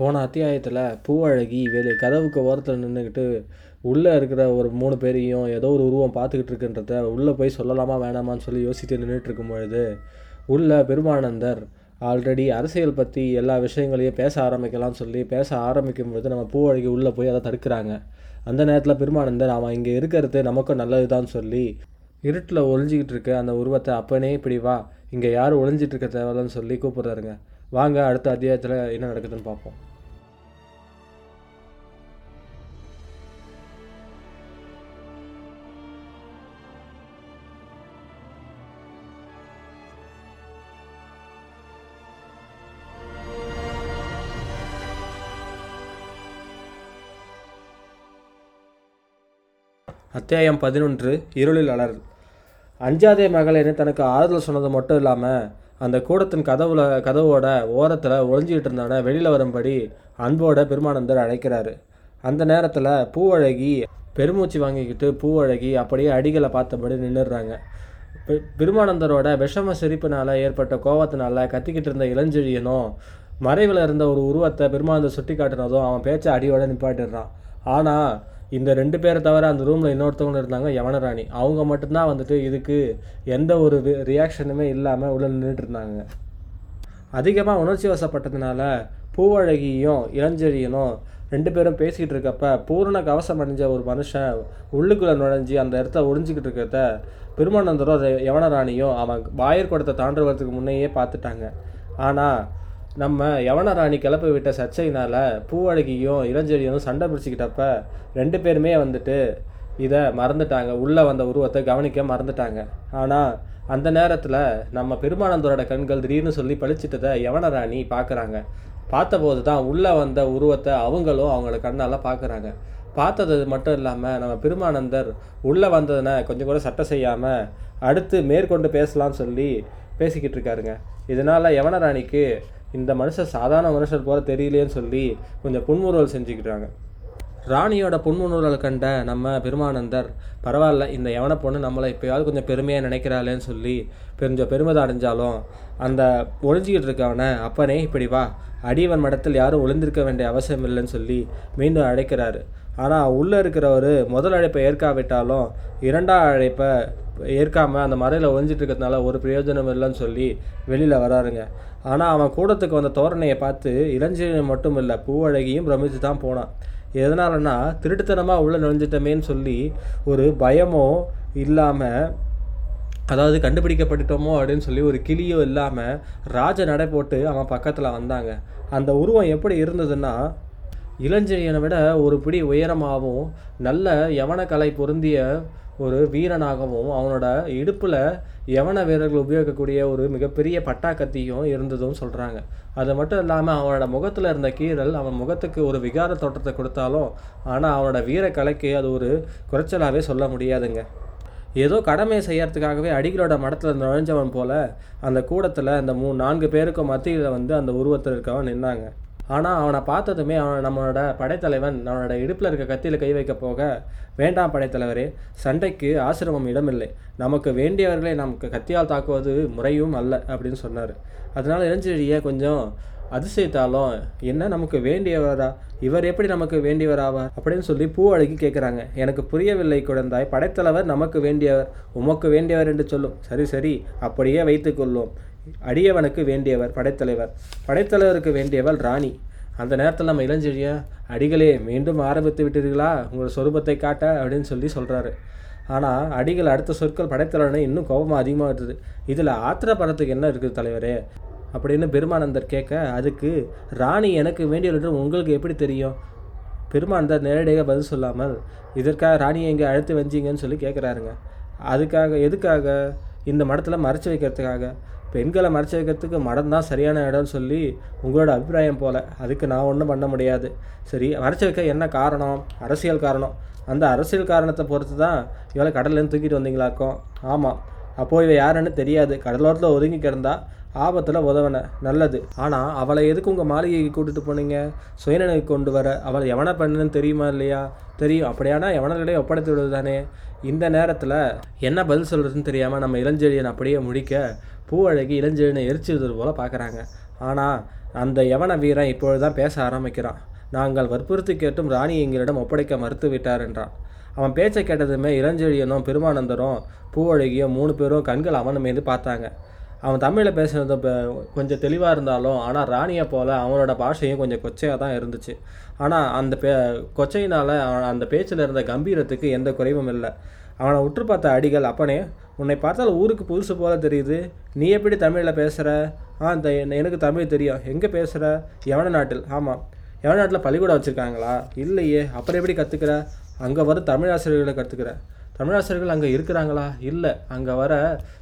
போன அத்தியாயத்தில் பூவழகி வெளியே கதவுக்கு ஓரத்தில் நின்றுக்கிட்டு உள்ளே இருக்கிற ஒரு மூணு பேரையும் ஏதோ ஒரு உருவம் பார்த்துக்கிட்டு இருக்குன்றத உள்ளே போய் சொல்லலாமா வேணாமான்னு சொல்லி யோசித்து நின்றுட்டு இருக்கும் பொழுது பெருமானந்தர் ஆல்ரெடி அரசியல் பற்றி எல்லா விஷயங்களையும் பேச ஆரம்பிக்கலாம்னு சொல்லி பேச ஆரம்பிக்கும் பொழுது நம்ம பூவழகி உள்ளே போய் அதை தடுக்கிறாங்க. அந்த நேரத்தில் பெருமானந்தர் அவன் இங்கே இருக்கிறது நமக்கும் நல்லது சொல்லி இருட்டில் ஒழிஞ்சிக்கிட்டு இருக்க அந்த உருவத்தை அப்பனே இப்படி வா இங்கே யாரும் ஒழிஞ்சிட்டு இருக்க தேவையில்லன்னு சொல்லி கூப்பிட்றாருங்க. வாங்க அடுத்த அத்தியாயத்தில் என்ன நடக்குதுன்னு பார்ப்போம். அத்தியாயம் பதினொன்று இருளில் அலர் அஞ்சாதே மகளேன்னு தனக்கு ஆறுதல் சொன்னது மட்டும் இல்லாமல் அந்த கூடத்தின் கதவுல கதவோட ஓரத்தில் ஒளிஞ்சிக்கிட்டு இருந்தானே வெளியில் வரும்படி அன்போட பெருமானந்தர் அழைக்கிறாரு. அந்த நேரத்தில் பூவழகி பெருமூச்சு வாங்கிக்கிட்டு பூவழகி அப்படியே அடிகளை பார்த்தபடி நின்றுடுறாங்க பெருமானந்தரோட விஷம சிரிப்பினால் ஏற்பட்ட கோவத்தினால கத்திக்கிட்டு இருந்த இளஞ்செழியனும் மறைவில் இருந்த ஒரு உருவத்தை பெருமானந்தர் சுட்டி காட்டினதும் அவன் பேச்சை அடியோட நிப்பாட்டிடுறான். ஆனால் இந்த ரெண்டு பேரை தவிர அந்த ரூமில் இன்னொருத்தவங்க இருந்தாங்க யவனராணி. அவங்க மட்டும்தான் வந்துட்டு இதுக்கு எந்த ஒரு ரியாக்ஷனுமே இல்லாமல் உள்ள நின்றுட்டு இருந்தாங்க. அதிகமாக உணர்ச்சி வசப்பட்டதுனால பூவழகியும் இளஞ்செழியனும் ரெண்டு பேரும் பேசிக்கிட்டு இருக்கப்ப பூரண கவசம் அணிஞ்ச ஒரு மனுஷன் உள்ளுக்குள்ளே நுழைஞ்சி அந்த இடத்த ஒழிஞ்சிக்கிட்டு இருக்கிறத பெருமானந்தரும் யவனராணியும் அவன் வாயிற்குடத்தை தாண்டுவதற்கு முன்னையே பார்த்துட்டாங்க. ஆனால் நம்ம யவனராணி கிளப்பி விட்ட சர்ச்சையினால் பூவழகியும் இளஞ்செழியும் சண்டை பிடிச்சிக்கிட்டப்ப ரெண்டு பேருமே வந்துட்டு இதை மறந்துட்டாங்க. உள்ளே வந்த உருவத்தை கவனிக்க மறந்துட்டாங்க. ஆனால் அந்த நேரத்தில் நம்ம பெருமானந்தரோட கண்கள் திடீர்னு சொல்லி பளிச்சிட்டதை யவனராணி பார்க்குறாங்க பார்த்தபோது தான் உள்ளே வந்த உருவத்தை அவங்களும் அவங்களோட கண்ணால் பார்க்குறாங்க பார்த்தது மட்டும் இல்லாமல் நம்ம பெருமானந்தர் உள்ளே வந்ததுனை கொஞ்சம் கூட சட்டை செய்யாமல் அடுத்து மேற்கொண்டு பேசலாம்னு சொல்லி பேசிக்கிட்டு இருக்காருங்க. இதனால் யவனராணிக்கு இந்த மனுஷன் சாதாரண மனுஷர் போல தெரியலேன்னு சொல்லி கொஞ்சம் புன்முறுவல் செஞ்சுக்கிட்டாங்க. ராணியோட புன்முறுவல் கண்ட நம்ம பெருமானந்தர் பரவாயில்ல இந்த யவன பொண்ணு நம்மளை இப்போயாவது கொஞ்சம் பெருமையாக நினைக்கிறாளேன்னு சொல்லி கொஞ்சம் பெருமிதம் அடைஞ்சாலும் அந்த ஒளிஞ்சிக்கிட்டு இருக்கவனை அப்பனே இப்படி வா. அடியவன் மடத்தில் யாரும் ஒளிந்திருக்க வேண்டிய அவசியம் இல்லைன்னு சொல்லி மீண்டும் அழைக்கிறாரு. ஆனால் உள்ளே இருக்கிறவர் முதல் அழைப்பை ஏற்காவிட்டாலும் இரண்டாம் அழைப்பை ஏற்காம அந்த மறையில் ஒழிஞ்சிட்டு இருக்கிறதுனால ஒரு பிரயோஜனம் இல்லைன்னு சொல்லி வெளியில் வராருங்க. ஆனால் அவன் கூடத்துக்கு வந்த தோரணையை பார்த்து இளஞ்செழியன் மட்டும் இல்லை பூவழகியும் பிரமித்து தான் போனான். எதனாலன்னா திருட்டுத்தனமாக உள்ளே நுழைஞ்சிட்டமேன்னு சொல்லி ஒரு பயமோ இல்லாமல் அதாவது கண்டுபிடிக்கப்பட்டுட்டோமோ அப்படின்னு சொல்லி ஒரு கிளியோ இல்லாமல் ராஜ நடை போட்டு அவன் பக்கத்தில் வந்தாங்க. அந்த உருவம் எப்படி இருந்ததுன்னா இளஞ்செழியனை விட ஒரு பிடி உயரமாகவும் நல்ல யவன கலை பொருந்திய ஒரு வீரனாகவும் அவனோட இடுப்பில் யவன வீரர்கள் உபயோகிக்கக்கூடிய ஒரு மிகப்பெரிய பட்டா கத்தியும் இருந்ததும் சொல்கிறாங்க அது மட்டும் இல்லாமல் அவனோட முகத்தில் இருந்த கீறல் அவன் முகத்துக்கு ஒரு விகார தோற்றத்தை கொடுத்தாலும் ஆனால் அவனோட வீர கலைக்கு அது ஒரு குறைச்சலாகவே சொல்ல முடியாதுங்க. ஏதோ கடமையை செய்யறதுக்காகவே அடிகளோட மடத்தில் நுழைஞ்சவன் போல அந்த கூடத்தில் அந்த மூணு நான்கு பேருக்கும் மத்தியில் வந்து அந்த உருவத்தில் இருக்கவன் நின்னாங்க. ஆனால் அவனை பார்த்ததுமே அவன் நம்மளோட படைத்தலைவன் அவனோட இடுப்பில் இருக்க கத்தியில் கை வைக்க போக வேண்டாம் படைத்தலைவரே சண்டைக்கு ஆசிரமம் இடமில்லை. நமக்கு வேண்டியவர்களை நமக்கு கத்தியால் தாக்குவது முறையும் அல்ல அப்படின்னு சொன்னார். அதனால் இளஞ்செழியை கொஞ்சம் அதிசயித்தாலும் என்ன நமக்கு வேண்டியவரா? இவர் எப்படி நமக்கு வேண்டியவராவார்? அப்படின்னு சொல்லி பூ அழகி கேட்குறாங்க எனக்கு புரியவில்லை குழந்தாய். படைத்தலைவர் நமக்கு வேண்டியவர் உமக்கு வேண்டியவர் என்று சொல்லும். சரி சரி அப்படியே வைத்துக்கொள்ளும் அடியவனுக்கு வேண்டியவர் படைத்தலைவர். படைத்தலைவருக்கு வேண்டியவள் ராணி. அந்த நேரத்தில் நம்ம இளஞ்செழிய அடிகளே மீண்டும் ஆரம்பித்து விட்டீர்களா? உங்கள் சொரூபத்தை காட்ட அப்படின்னு சொல்லி சொல்கிறாரு ஆனால் அடிகள் அடுத்த சொற்கள் படைத்தலைவனை இன்னும் கோபமாக அதிகமாக இருக்குது இதில் ஆத்திரப்படத்துக்கு என்ன இருக்குது தலைவரே? அப்படின்னு பெருமானந்தர் கேட்க அதுக்கு ராணி எனக்கு வேண்டியவர்கள் உங்களுக்கு எப்படி தெரியும்? பெருமானந்தர் நேரடியாக பதில் சொல்லாமல் இதற்காக ராணியை எங்கே அழைத்து வந்தீங்கன்னு சொல்லி கேட்குறாருங்க. அதுக்காக எதுக்காக? இந்த மடத்தில் மறைச்சு வைக்கிறதுக்காக. பெண்களை மறைச்சி வைக்கிறதுக்கு மடம் தான் சரியான இடம்னு சொல்லி உங்களோட அபிப்பிராயம் போல். அதுக்கு நான் ஒன்றும் பண்ண முடியாது. சரி மறைச்சி வைக்க என்ன காரணம்? அரசியல் காரணம். அந்த அரசியல் காரணத்தை பொறுத்து தான் இவளை கடல்லேருந்து தூக்கிட்டு வந்தீங்களாக்கும் ஆமாம் அப்போது இவ யாருன்னு தெரியாது. கடலோரத்தில் ஒதுங்கி கிடந்தா ஆபத்தில் உதவன. நல்லது. ஆனால் அவளை எதுக்கு உங்கள் மாளிகைக்கு கூட்டிட்டு போனீங்க? சுயநினைவு கொண்டு வர. அவள் எவனை பண்ணுன்னு தெரியுமா இல்லையா? தெரியும். அப்படியானா எவனர்களே ஒப்படைத்து விடுவது தானே இந்த நேரத்தில் என்ன பதில் சொல்கிறதுன்னு தெரியாமல் நம்ம இளஞ்செழியன் அப்படியே முடிக்க பூவழகி இளஞ்செழியனை எரிச்சிருந்தது போல் பார்க்குறாங்க. ஆனால் அந்த யவன வீரன் இப்பொழுதுதான் பேச ஆரம்பிக்கிறான். நாங்கள் வற்புறுத்தி கேட்டும் ராணி எங்களிடம் ஒப்படைக்க மறுத்து விட்டார் என்றான். அவன் பேச்சை கேட்டதுமே இளஞ்செழியனும் பெருமானந்தரும் பூவழகியும் மூணு பேரும் கண்கள் அவன் மீது பார்த்தாங்க. அவன் தமிழில் பேசுனது கொஞ்சம் தெளிவாக இருந்தாலும் ஆனால் ராணியை போல் அவனோட பாஷையும் கொஞ்சம் கொச்சையாக தான் இருந்துச்சு. ஆனால் அந்த பே கொச்சையினால் அந்த பேச்சில் இருந்த கம்பீரத்துக்கு எந்த குறைவும் இல்லை. அவனை உற்று பார்த்த அடிகள் அப்பனே உன்னை பார்த்தால் ஊருக்கு புதுசு போல தெரியுது. நீ எப்படி தமிழில் பேசுகிற ஆ இந்த எனக்கு தமிழ் தெரியும். எங்கே பேசுகிற எவன நாட்டில். ஆமாம் எவன நாட்டில் பள்ளிக்கூடம் வச்சுருக்காங்களா? இல்லையே. அப்புறம் எப்படி கற்றுக்கிற அங்கே வர தமிழ் ஆசிரியர்களை கற்றுக்கிற தமிழாசிரியர்கள் அங்கே இருக்கிறாங்களா? இல்லை. அங்கே வர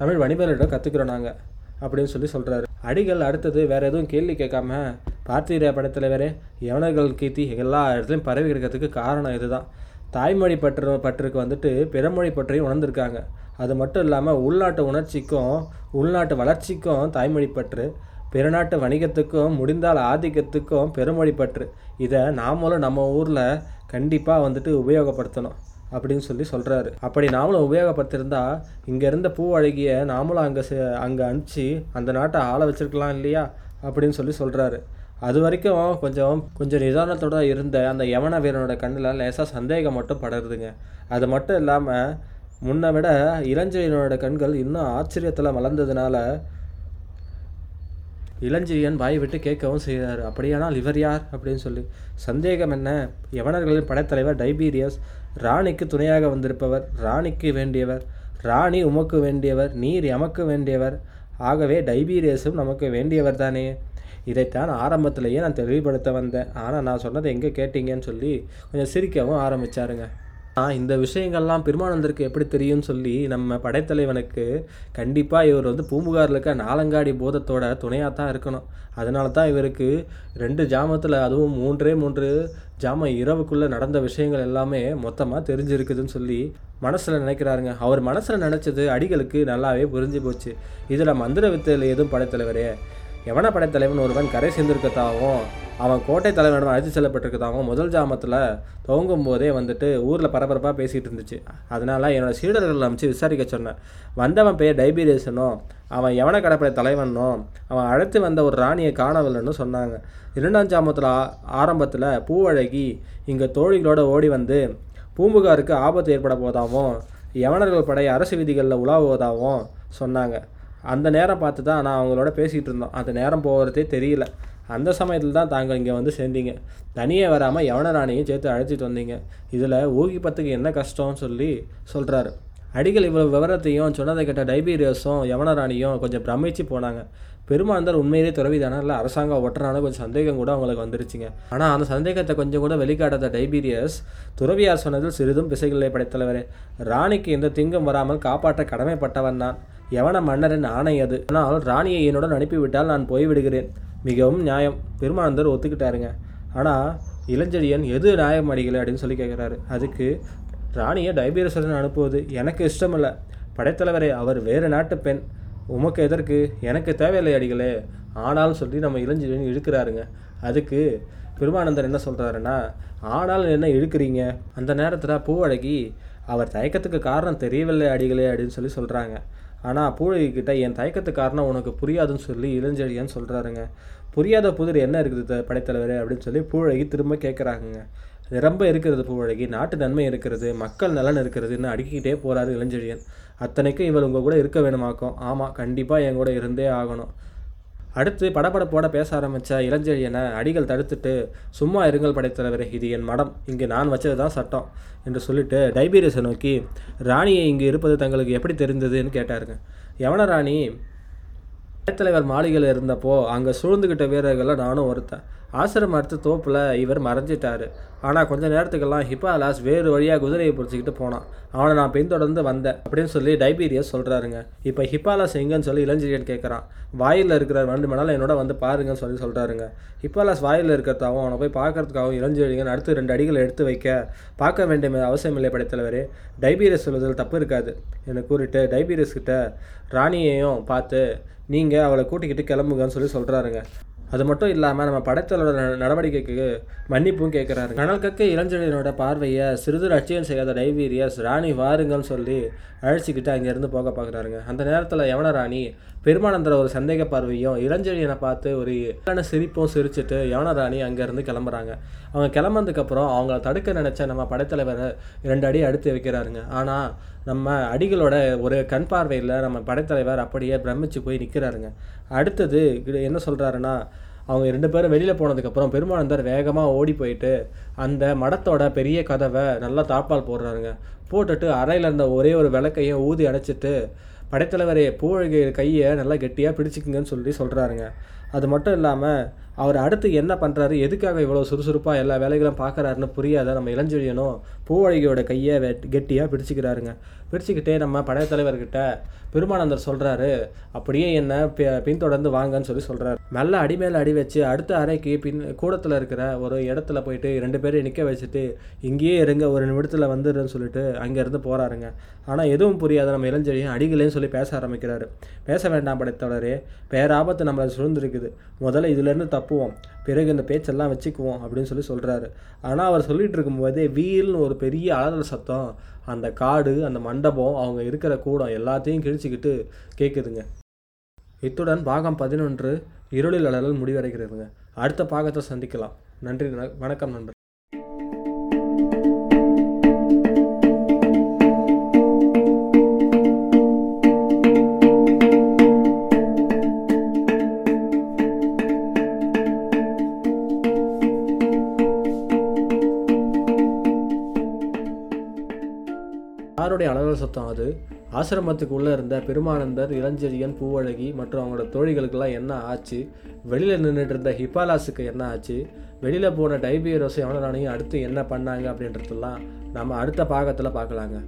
தமிழ் வணிபர்களிடம் கற்றுக்கிறோம் நாங்கள் அப்படின்னு சொல்லி சொல்கிறாரு அடிகள் அடுத்தது வேறு எதுவும் கேள்வி கேட்காம பார்த்தீர படத்தில் வேறு? யவனர்கள் கீர்த்தி எல்லா இடத்துலையும் பரவி இருக்கிறதுக்கு காரணம் இதுதான். தாய்மொழி பற்று பற்றுக்கு வந்துட்டு பிறமொழி பற்றையும் உணர்ந்திருக்காங்க. அது மட்டும் இல்லாமல் உள்நாட்டு உணர்ச்சிக்கும் உள்நாட்டு வளர்ச்சிக்கும் தாய்மொழி பற்று பிறநாட்டு வணிகத்துக்கும் முடிந்தால் ஆதிக்கத்துக்கும் பெருமொழி பற்று. இதை நாமளும் நம்ம ஊரில் கண்டிப்பாக வந்துட்டு உபயோகப்படுத்தணும் அப்படின்னு சொல்லி சொல்கிறாரு அப்படி நாமளும் உபயோகப்படுத்தியிருந்தா இங்கே இருந்த பூ அழகிய நாமளும் அங்கே அங்கே அனுப்பிச்சு அந்த நாட்டை ஆள வச்சிருக்கலாம் இல்லையா? அப்படின்னு சொல்லி சொல்கிறாரு அது வரைக்கும் கொஞ்சம் கொஞ்சம் நிதானத்தோட இருந்த அந்த யவன வீரனோட கண்ணில் லேசாக சந்தேகம் மட்டும் படருதுங்க. அது மட்டும் இல்லாமல் முன்னை விட இளஞ்செழியனோட கண்கள் இன்னும் ஆச்சரியத்தில் மலர்ந்ததுனால இளஞ்சியன் வாய் விட்டு கேட்கவும் செய்கிறார் அப்படியானால் இவர் யார்? அப்படின்னு சொல்லி. சந்தேகம் என்ன? யவனர்களின் படைத்தலைவர் டைபீரியஸ் ராணிக்கு துணையாக வந்திருப்பவர் ராணிக்கு வேண்டியவர் ராணி உமக்கு வேண்டியவர் நீர் எமக்கு வேண்டியவர் ஆகவே டைபீரியஸும் நமக்கு வேண்டியவர் தானே? இதைத்தான் ஆரம்பத்திலேயே நான் தெளிவுபடுத்த வந்தேன். ஆனால் நான் சொன்னதை எங்கே கேட்டீங்கன்னு சொல்லி கொஞ்சம் சிரிக்கவும் ஆரம்பித்தாருங்க இந்த விஷயங்கள்லாம் பெருமானந்தருக்கு எப்படி தெரியும்னு சொல்லி நம்ம படைத்தலைவனுக்கு கண்டிப்பாக இவர் வந்து பூம்புகாரில் இருக்க நாலங்காடி போதத்தோட துணையாக தான் இருக்கணும். அதனால தான் இவருக்கு ரெண்டு ஜாமத்தில் அதுவும் மூன்றே மூன்று ஜாம இரவுக்குள்ளே நடந்த விஷயங்கள் எல்லாமே மொத்தமாக தெரிஞ்சிருக்குதுன்னு சொல்லி மனசில் நினைக்கிறாருங்க. அவர் மனசில் நினச்சது அடிகளுக்கு நல்லாவே புரிஞ்சு போச்சு. இதில் மந்திர வித்தையில் எதுவும் படைத்தலைவரே எவன படைத்தலைவன் ஒருவன் கரை சேர்ந்திருக்கத்தாகவும் அவன் கோட்டை தலைவனிடம் அழைத்து செல்லப்பட்டிருக்கதாகவும் முதல் ஜாமத்தில் துவங்கும் போதே வந்துட்டு ஊரில் பரபரப்பாக பேசிகிட்டு இருந்துச்சு. அதனால் என்னோடய சீடர்கள் அமைச்சு விசாரிக்க சொன்னேன். வந்தவன் பெயர் டைபீரியஸனும் அவன் எவன கடப்படை தலைவனும் அவன் அழைத்து வந்த ஒரு ராணியை காணவில்லைன்னு சொன்னாங்க. இரண்டாம் ஜாமத்தில் ஆரம்பத்தில் பூவழகி இங்கே தோழிகளோடு ஓடி வந்து பூம்புகாருக்கு ஆபத்து ஏற்பட போதாகவும் யவனர்கள் படை அரசு விதிகளில் உலாவுவதாகவும் சொன்னாங்க. அந்த நேரம் பார்த்து தான் நான் அவங்களோட பேசிகிட்டு இருந்தோம். அந்த நேரம் போகிறதே தெரியல. அந்த சமயத்தில் தான் தாங்கள் இங்கே வந்து சேர்ந்தீங்க. தனியே வராமல் யவனராணியும் சேர்த்து அழைச்சிட்டு வந்தீங்க. இதில் ஊகிப்பத்துக்கு என்ன கஷ்டம்னு சொல்லி சொல்கிறாரு அடிகள் இவ்வளோ விவரத்தையும் சொன்னதை கேட்ட டைபீரியஸும் யவனராணியும் கொஞ்சம் பிரமிச்சு போனாங்க. பெருமாந்தர் உண்மையிலே துறவிதானா? இல்லை அரசாங்கம் ஒட்டுறான கொஞ்சம் சந்தேகம் கூட அவங்களுக்கு வந்துருச்சுங்க. ஆனால் அந்த சந்தேகத்தை கொஞ்சம் கூட வெளிக்காட்டாத டைபீரியஸ் துறவியார் சொன்னதில் சிறிதும் பிசைகளை படைத்தலைவரே. ராணிக்கு எந்த திங்கும் வராமல் காப்பாற்ற கடமைப்பட்டவன் தான் எவன மன்னரின் ஆணை அது. ஆனால் ராணியை என்னுடன் அனுப்பிவிட்டால் நான் போய்விடுகிறேன். மிகவும் நியாயம். பெருமானந்தர் ஒத்துக்கிட்டாருங்க. ஆனால் இளஞ்செழியன் எது நியாயம் அடிக்கலை அப்படின்னு சொல்லி கேட்குறாரு அதுக்கு ராணியை டைபீரசரன் அனுப்புவது எனக்கு இஷ்டமில்லை. படைத்தலைவரே அவர் வேறு நாட்டு பெண். உமக்கு எதற்கு? எனக்கு தேவையில்லை அடிகளே. ஆனாலும் சொல்லி நம்ம இளஞ்செழியன் இழுக்கிறாருங்க. அதுக்கு பெருமானந்தர் என்ன சொல்கிறாருன்னா ஆனாலும் என்ன இழுக்கிறீங்க? அந்த நேரத்தில் பூவழகி அவர் தயக்கத்துக்கு காரணம் தெரியவில்லை அடிகளே அப்படின்னு சொல்லி சொல்கிறாங்க ஆனால் பூழகிக்கிட்ட என் தயக்கத்து காரணம் உனக்கு புரியாதுன்னு சொல்லி இளஞ்செழியன் சொல்கிறாருங்க புரியாத புதிர் என்ன இருக்குது படைத்தலைவர்? அப்படின்னு சொல்லி பூழகி திரும்ப கேட்குறாங்க நிரம்ப இருக்கிறது பூவழகி நாட்டு நன்மை இருக்கிறது மக்கள் நலன் இருக்கிறதுன்னு அடுக்கிக்கிட்டே போகிறாரு இளஞ்செழியன். அத்தனைக்கும் இவர் உங்கள் கூட இருக்க வேணுமாக்கும். ஆமாம் கண்டிப்பாக என் கூட இருந்தே ஆகணும். அடுத்து படப்படப்போட பேச ஆரம்பித்த இளஞ்செழியனை அடிகள் தடுத்துட்டு சும்மா இருங்கள் படைத்தலைவர் இது என் மடம். இங்கே நான் வச்சது தான் சட்டம் என்று சொல்லிட்டு டைபீரியஸை நோக்கி ராணியை இங்கே இருப்பது தங்களுக்கு எப்படி தெரிந்ததுன்னு கேட்டாருங்க. யவன ராணி? படைத்தலைவர் மாளிகையில் இருந்தப்போ அங்கே சூழ்ந்துக்கிட்ட வீரர்களில் நானும் ஒருத்தன். ஆசிரமம் அடுத்த தோப்பில் இவர் மறைஞ்சிட்டாரு. ஆனால் கொஞ்ச நேரத்துக்கெல்லாம் ஹிப்பாலாஸ் வேறு வழியாக குதிரையை பிடிச்சிக்கிட்டு போனான். அவனை நான் பின்தொடர்ந்து வந்தேன் அப்படின்னு சொல்லி டைபீரியஸ் சொல்கிறாருங்க இப்போ ஹிப்பாலாஸ் எங்கன்னு சொல்லி இளஞ்சிரியன் கேட்குறான் வாயில் இருக்கிற ரெண்டு மணாலும் என்னோட வந்து பாருங்கன்னு சொல்லி சொல்கிறாருங்க ஹிப்பாலாஸ் வாயில் இருக்கிறதாகவும் அவனை போய் பார்க்கறதுக்காகவும் இளஞ்செழியன் அடுத்து ரெண்டு அடிகளை எடுத்து வைக்க பார்க்க வேண்டிய அவசியம் இல்லை படைத்தலைவரே டைபீரியஸ் சொல்வதில் தப்பு இருக்காது. என்னை கூறிட்டு டைபீரியஸ் கிட்ட ராணியையும் பார்த்து நீங்கள் அவளை கூட்டிக்கிட்டு கிளம்புங்கன்னு சொல்லி சொல்கிறாருங்க அது மட்டும் இல்லாமல் நம்ம படைத்தலோட நடவடிக்கைக்கு மன்னிப்பும் கேட்குறாரு கனல் கக்க இளஞ்செழியனோட பார்வையை சிறிது லட்சியம் செய்யாத டைவீரியஸ் ராணி வாருங்கன்னு சொல்லி அழைச்சிக்கிட்டு அங்கேருந்து போக பார்க்குறாருங்க அந்த நேரத்தில் யவன ராணி பெருமானந்தர ஒரு சந்தேக பார்வையும் இளஞ்செழியனை பார்த்து ஒரு இளன சிரிப்பும் சிரிச்சிட்டு யவனராணி அங்கேருந்து கிளம்புறாங்க. அவங்க கிளம்புனதுக்கப்புறம் அவங்கள தடுக்க நினச்ச நம்ம படைத்தலைவரை ரெண்டு அடி அடுத்து வைக்கிறாருங்க. ஆனால் நம்ம அடிகளோட ஒரு கண் பார்வையில் நம்ம படைத்தலைவர் அப்படியே பிரமிச்சு போய் நிற்கிறாருங்க அடுத்தது என்ன சொல்கிறாருன்னா அவங்க ரெண்டு பேரும் வெளியில் போனதுக்கப்புறம் பெருமானந்தர் வேகமாக ஓடி போயிட்டு அந்த மடத்தோட பெரிய கதவை நல்லா தாப்பால் போடுறாருங்க. போட்டுட்டு அறையில் இருந்த ஒரே ஒரு விளக்கையும் ஊதி அடைச்சிட்டு படைத்தலைவரே பூழகை கையை நல்லா கெட்டியாக பிடிச்சிக்குங்கன்னு சொல்லி சொல்கிறாருங்க அது மட்டும் இல்லாமல் அவர் அடுத்து என்ன பண்ணுறாரு எதுக்காக இவ்வளோ சுறுசுறுப்பாக எல்லா வேலைகளும் பார்க்குறாருன்னு புரியாத நம்ம இளஞ்செழியனும் பூவழகியோட கையை வெட் கெட்டியாக பிடிச்சிக்கிறாருங்க. பிடிச்சிக்கிட்டே நம்ம படைத்தலைவர்கிட்ட பெருமானந்தர் சொல்கிறாரு அப்படியே என்ன பின்தொடர்ந்து வாங்கன்னு சொல்லி சொல்கிறாரு மெல்ல அடி மேலே அடி வச்சு அடுத்த அறைக்கு பின் கூடத்தில் இருக்கிற ஒரு இடத்துல போயிட்டு ரெண்டு பேரும் நிற்க வச்சுட்டு இங்கேயே இருங்க ஒரு நிமிடத்தில் வந்துடுன்னு சொல்லிட்டு அங்கேருந்து போகிறாருங்க ஆனால் எதுவும் புரியாத நம்ம இளஞ்செழியன் அடிகளேன்னு சொல்லி பேச ஆரம்பிக்கிறாரு. பேச வேண்டாம் படைத்தவரே பேராபத்து நம்மளை சூழ்ந்திருக்குது முதல்ல இதுலேருந்து தப்புவோம். பிறகு இந்த பேச்செல்லாம் வச்சுக்குவோம் அப்படின்னு சொல்லி சொல்கிறாரு ஆனால் அவர் சொல்லிட்டு இருக்கும்போதே வீல்னு ஒரு பெரிய அலறல் சத்தம் அந்த காடு அந்த மண்டபம் அவங்க இருக்கிற கூடம் எல்லாத்தையும் கிழிச்சிக்கிட்டு கேட்குதுங்க இத்துடன் பாகம் பதினொன்று இருளில் அலறல் முடிவடைகிறதுங்க. அடுத்த பாகத்தை சந்திக்கலாம். நன்றி ந- வணக்கம் நண்பர் யாருடைய அலறல் சத்தம் அது? ஆசிரமத்துக்குள்ளே இருந்த பெருமானந்தர் இளஞ்செழியன் பூவழகி மற்றும் அவங்களோட தோழிகளுக்கெல்லாம் என்ன ஆச்சு? வெளியில் நின்றுட்டு இருந்த ஹிபாலாஸுக்கு என்ன ஆச்சு? வெளியில் போன டைபியரோஸ் எவனரானையும் அடுத்து என்ன பண்ணாங்க அப்படின்றதெல்லாம் நம்ம அடுத்த பாகத்தில் பார்க்கலாங்க.